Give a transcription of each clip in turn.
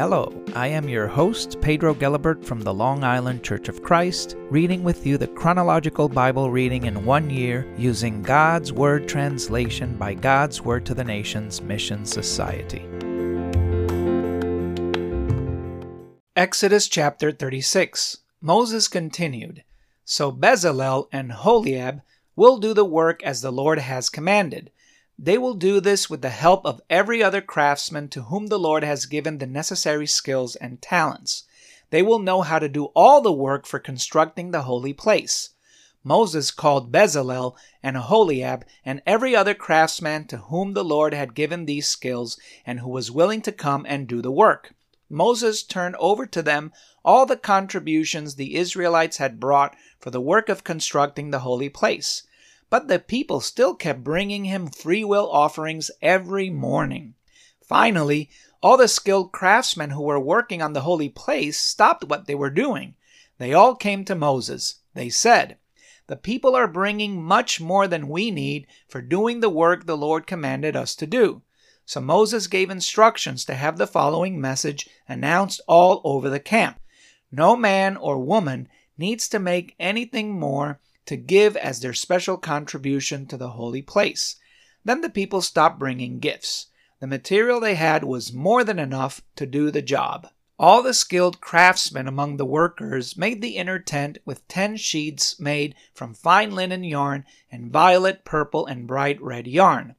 Hello, I am your host, Pedro Gelibert from the Long Island Church of Christ, reading with you the chronological Bible reading in one year using God's Word translation by God's Word to the Nations Mission Society. Exodus chapter 36 Moses continued, So Bezalel and Aholiab will do the work as the Lord has commanded they will do this with the help of every other craftsman to whom the Lord has given the necessary skills and talents. They will know how to do all the work for constructing the holy place. Moses called Bezalel and Aholiab and every other craftsman to whom the Lord had given these skills and who was willing to come and do the work. Moses turned over to them all the contributions the Israelites had brought for the work of constructing the holy place. But the people still kept bringing him free will offerings every morning. Finally, all the skilled craftsmen who were working on the holy place stopped what they were doing. They all came to Moses. They said, The people are bringing much more than we need for doing the work the Lord commanded us to do. So Moses gave instructions to have the following message announced all over the camp No man or woman needs to make anything more to give as their special contribution to the holy place. Then the people stopped bringing gifts. The material they had was more than enough to do the job. All the skilled craftsmen among the workers made the inner tent with ten sheets made from fine linen yarn and violet, purple, and bright red yarn.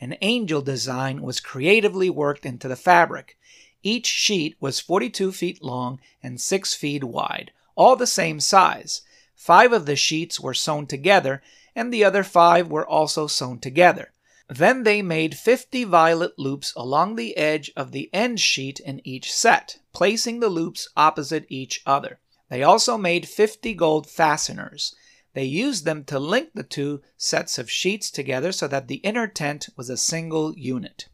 An angel design was creatively worked into the fabric. Each sheet was 42 feet long and 6 feet wide, all the same size. Five of the sheets were sewn together, and the other five were also sewn together. Then they made fifty violet loops along the edge of the end sheet in each set, placing the loops opposite each other. They also made fifty gold fasteners. They used them to link the two sets of sheets together so that the inner tent was a single unit.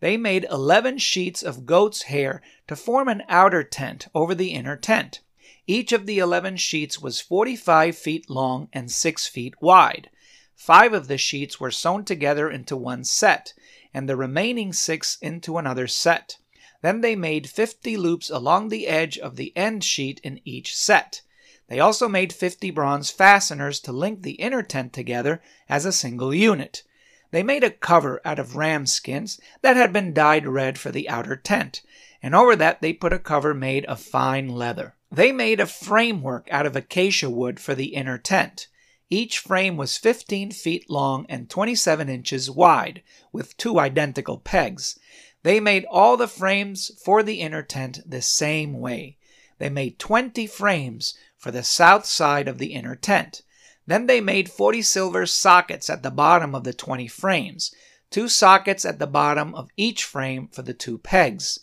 They made eleven sheets of goat's hair to form an outer tent over the inner tent. Each of the 11 sheets was 45 feet long and 6 feet wide. Five of the sheets were sewn together into one set, and the remaining six into another set. Then they made 50 loops along the edge of the end sheet in each set. They also made 50 bronze fasteners to link the inner tent together as a single unit. They made a cover out of ram skins that had been dyed red for the outer tent, and over that they put a cover made of fine leather. They made a framework out of acacia wood for the inner tent. Each frame was 15 feet long and 27 inches wide, with two identical pegs. They made all the frames for the inner tent the same way. They made 20 frames for the south side of the inner tent. Then they made 40 silver sockets at the bottom of the 20 frames, two sockets at the bottom of each frame for the two pegs.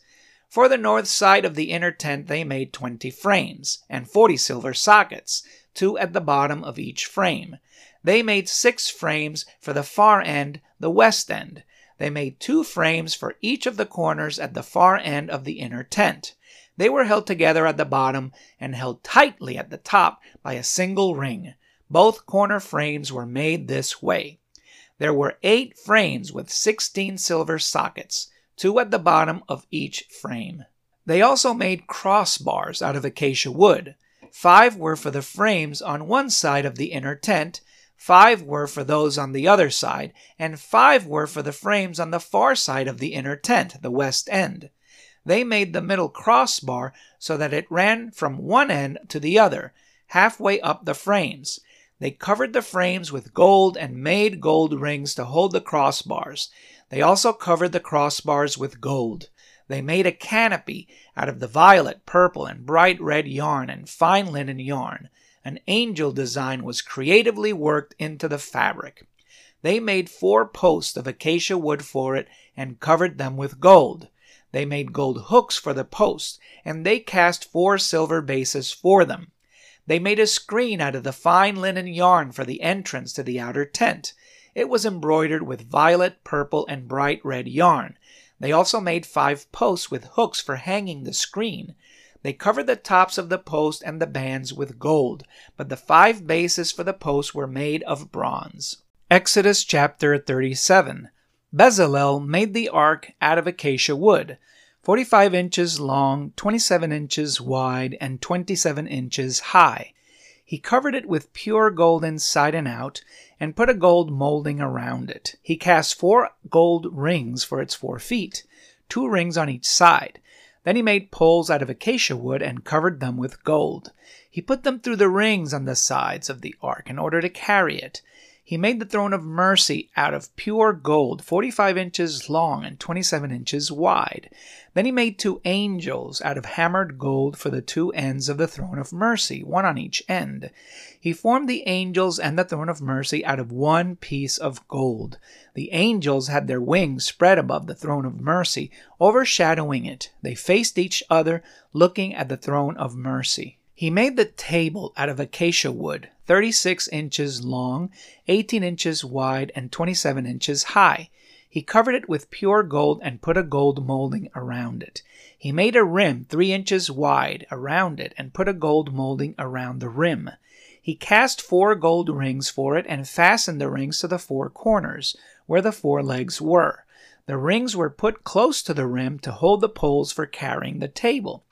For the north side of the inner tent, they made 20 frames and 40 silver sockets, two at the bottom of each frame. They made six frames for the far end, the west end. They made two frames for each of the corners at the far end of the inner tent. They were held together at the bottom and held tightly at the top by a single ring. Both corner frames were made this way. There were eight frames with 16 silver sockets two at the bottom of each frame. They also made crossbars out of acacia wood. Five were for the frames on one side of the inner tent, five were for those on the other side, and five were for the frames on the far side of the inner tent, the west end. They made the middle crossbar so that it ran from one end to the other, halfway up the frames. They covered the frames with gold and made gold rings to hold the crossbars. They also covered the crossbars with gold. They made a canopy out of the violet, purple, and bright red yarn and fine linen yarn. An angel design was creatively worked into the fabric. They made four posts of acacia wood for it and covered them with gold. They made gold hooks for the posts, and they cast four silver bases for them. They made a screen out of the fine linen yarn for the entrance to the outer tent. It was embroidered with violet, purple, and bright red yarn. They also made five posts with hooks for hanging the screen. They covered the tops of the post and the bands with gold, but the five bases for the posts were made of bronze. Exodus chapter 37 Bezalel made the ark out of acacia wood. 45 inches long, 27 inches wide, and 27 inches high. He covered it with pure gold inside and out, and put a gold molding around it. He cast four gold rings for its four feet, two rings on each side. Then he made poles out of acacia wood and covered them with gold. He put them through the rings on the sides of the ark in order to carry it. He made the throne of mercy out of pure gold, 45 inches long and 27 inches wide. Then he made two angels out of hammered gold for the two ends of the throne of mercy, one on each end. He formed the angels and the throne of mercy out of one piece of gold. The angels had their wings spread above the throne of mercy, overshadowing it. They faced each other, looking at the throne of mercy. He made the table out of acacia wood, 36 inches long, 18 inches wide, and 27 inches high. He covered it with pure gold and put a gold molding around it. He made a rim three inches wide around it and put a gold molding around the rim. He cast four gold rings for it and fastened the rings to the four corners, where the four legs were. The rings were put close to the rim to hold the poles for carrying the table.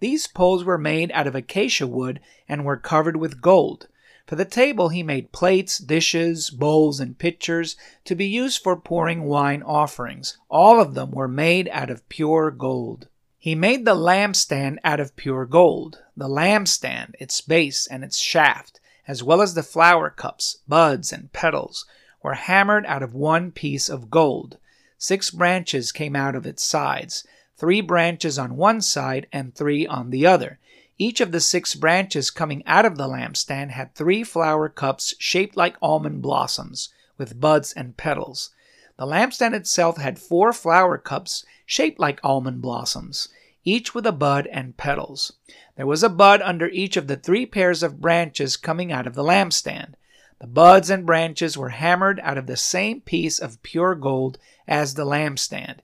These poles were made out of acacia wood and were covered with gold. For the table he made plates, dishes, bowls, and pitchers to be used for pouring wine offerings. All of them were made out of pure gold. He made the lampstand out of pure gold. The lampstand, its base, and its shaft, as well as the flower cups, buds, and petals, were hammered out of one piece of gold. Six branches came out of its sides, three branches on one side and three on the other. Each of the six branches coming out of the lampstand had three flower cups shaped like almond blossoms, with buds and petals. The lampstand itself had four flower cups shaped like almond blossoms, each with a bud and petals. There was a bud under each of the three pairs of branches coming out of the lampstand. The buds and branches were hammered out of the same piece of pure gold as the lampstand.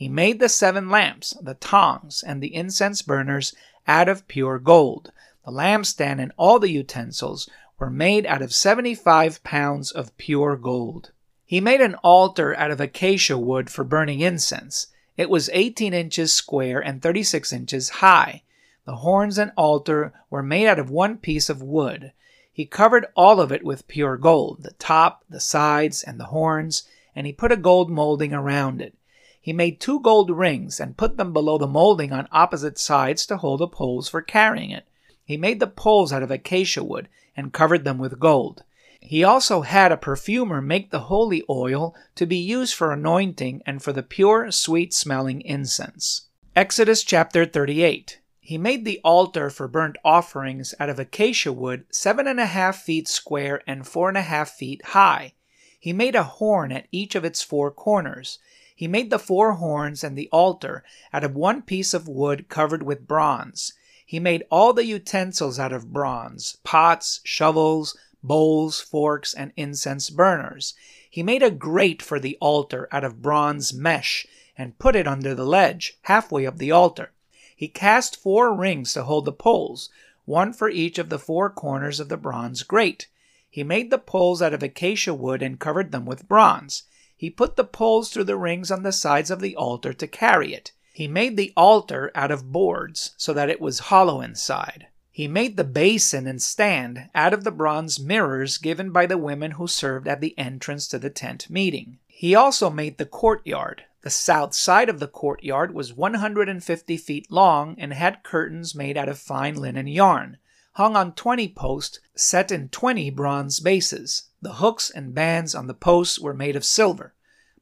He made the seven lamps, the tongs, and the incense burners out of pure gold. The lampstand and all the utensils were made out of 75 pounds of pure gold. He made an altar out of acacia wood for burning incense. It was 18 inches square and 36 inches high. The horns and altar were made out of one piece of wood. He covered all of it with pure gold, the top, the sides, and the horns, and he put a gold molding around it. He made two gold rings and put them below the molding on opposite sides to hold the poles for carrying it. He made the poles out of acacia wood and covered them with gold. He also had a perfumer make the holy oil to be used for anointing and for the pure, sweet smelling incense. Exodus chapter 38. He made the altar for burnt offerings out of acacia wood, seven and a half feet square and four and a half feet high. He made a horn at each of its four corners. He made the four horns and the altar out of one piece of wood covered with bronze. He made all the utensils out of bronze pots, shovels, bowls, forks, and incense burners. He made a grate for the altar out of bronze mesh and put it under the ledge, halfway up the altar. He cast four rings to hold the poles, one for each of the four corners of the bronze grate. He made the poles out of acacia wood and covered them with bronze. He put the poles through the rings on the sides of the altar to carry it. He made the altar out of boards, so that it was hollow inside. He made the basin and stand out of the bronze mirrors given by the women who served at the entrance to the tent meeting. He also made the courtyard. The south side of the courtyard was 150 feet long and had curtains made out of fine linen yarn, hung on 20 posts set in 20 bronze bases. The hooks and bands on the posts were made of silver.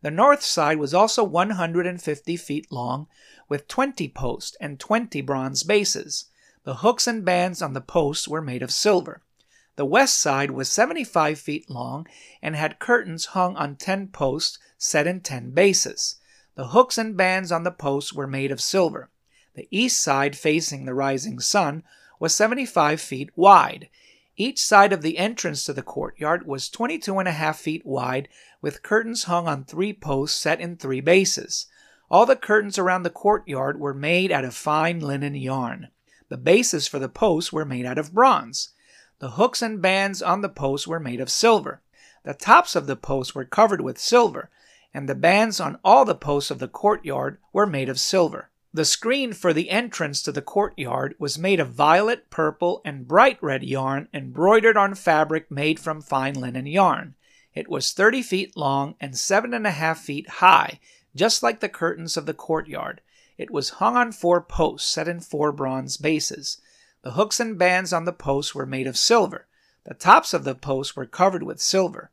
The north side was also 150 feet long, with 20 posts and 20 bronze bases. The hooks and bands on the posts were made of silver. The west side was 75 feet long and had curtains hung on 10 posts set in 10 bases. The hooks and bands on the posts were made of silver. The east side, facing the rising sun, was 75 feet wide. Each side of the entrance to the courtyard was 22 and a half feet wide, with curtains hung on three posts set in three bases. All the curtains around the courtyard were made out of fine linen yarn. The bases for the posts were made out of bronze. The hooks and bands on the posts were made of silver. The tops of the posts were covered with silver, and the bands on all the posts of the courtyard were made of silver. The screen for the entrance to the courtyard was made of violet, purple, and bright red yarn embroidered on fabric made from fine linen yarn. It was 30 feet long and seven and a half feet high, just like the curtains of the courtyard. It was hung on four posts set in four bronze bases. The hooks and bands on the posts were made of silver. The tops of the posts were covered with silver.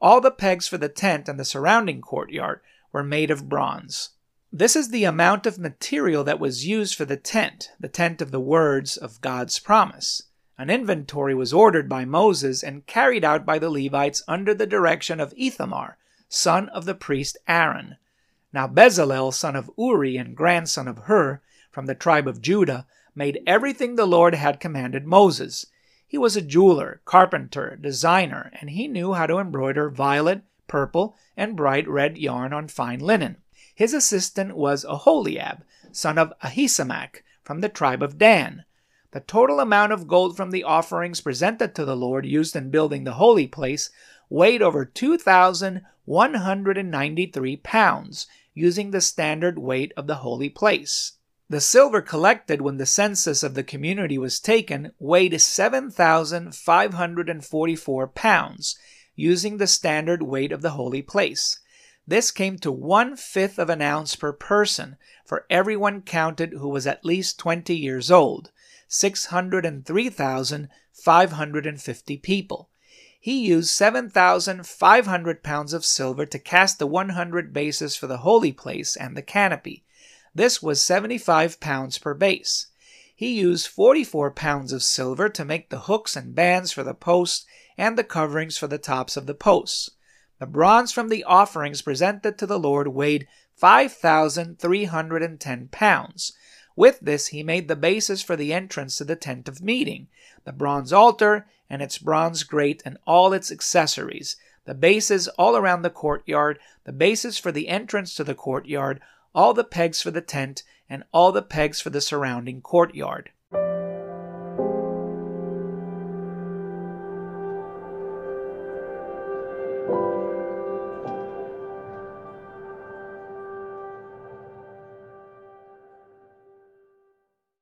All the pegs for the tent and the surrounding courtyard were made of bronze. This is the amount of material that was used for the tent, the tent of the words of God's promise. An inventory was ordered by Moses and carried out by the Levites under the direction of Ithamar, son of the priest Aaron. Now Bezalel, son of Uri and grandson of Hur, from the tribe of Judah, made everything the Lord had commanded Moses. He was a jeweler, carpenter, designer, and he knew how to embroider violet, purple, and bright red yarn on fine linen. His assistant was Aholiab, son of Ahisamach, from the tribe of Dan. The total amount of gold from the offerings presented to the Lord used in building the holy place weighed over 2,193 pounds, using the standard weight of the holy place. The silver collected when the census of the community was taken weighed 7,544 pounds, using the standard weight of the holy place. This came to one fifth of an ounce per person for everyone counted who was at least 20 years old, 603,550 people. He used 7,500 pounds of silver to cast the 100 bases for the holy place and the canopy. This was 75 pounds per base. He used 44 pounds of silver to make the hooks and bands for the posts and the coverings for the tops of the posts. The bronze from the offerings presented to the Lord weighed 5,310 pounds. With this, he made the bases for the entrance to the tent of meeting, the bronze altar and its bronze grate and all its accessories, the bases all around the courtyard, the bases for the entrance to the courtyard, all the pegs for the tent, and all the pegs for the surrounding courtyard.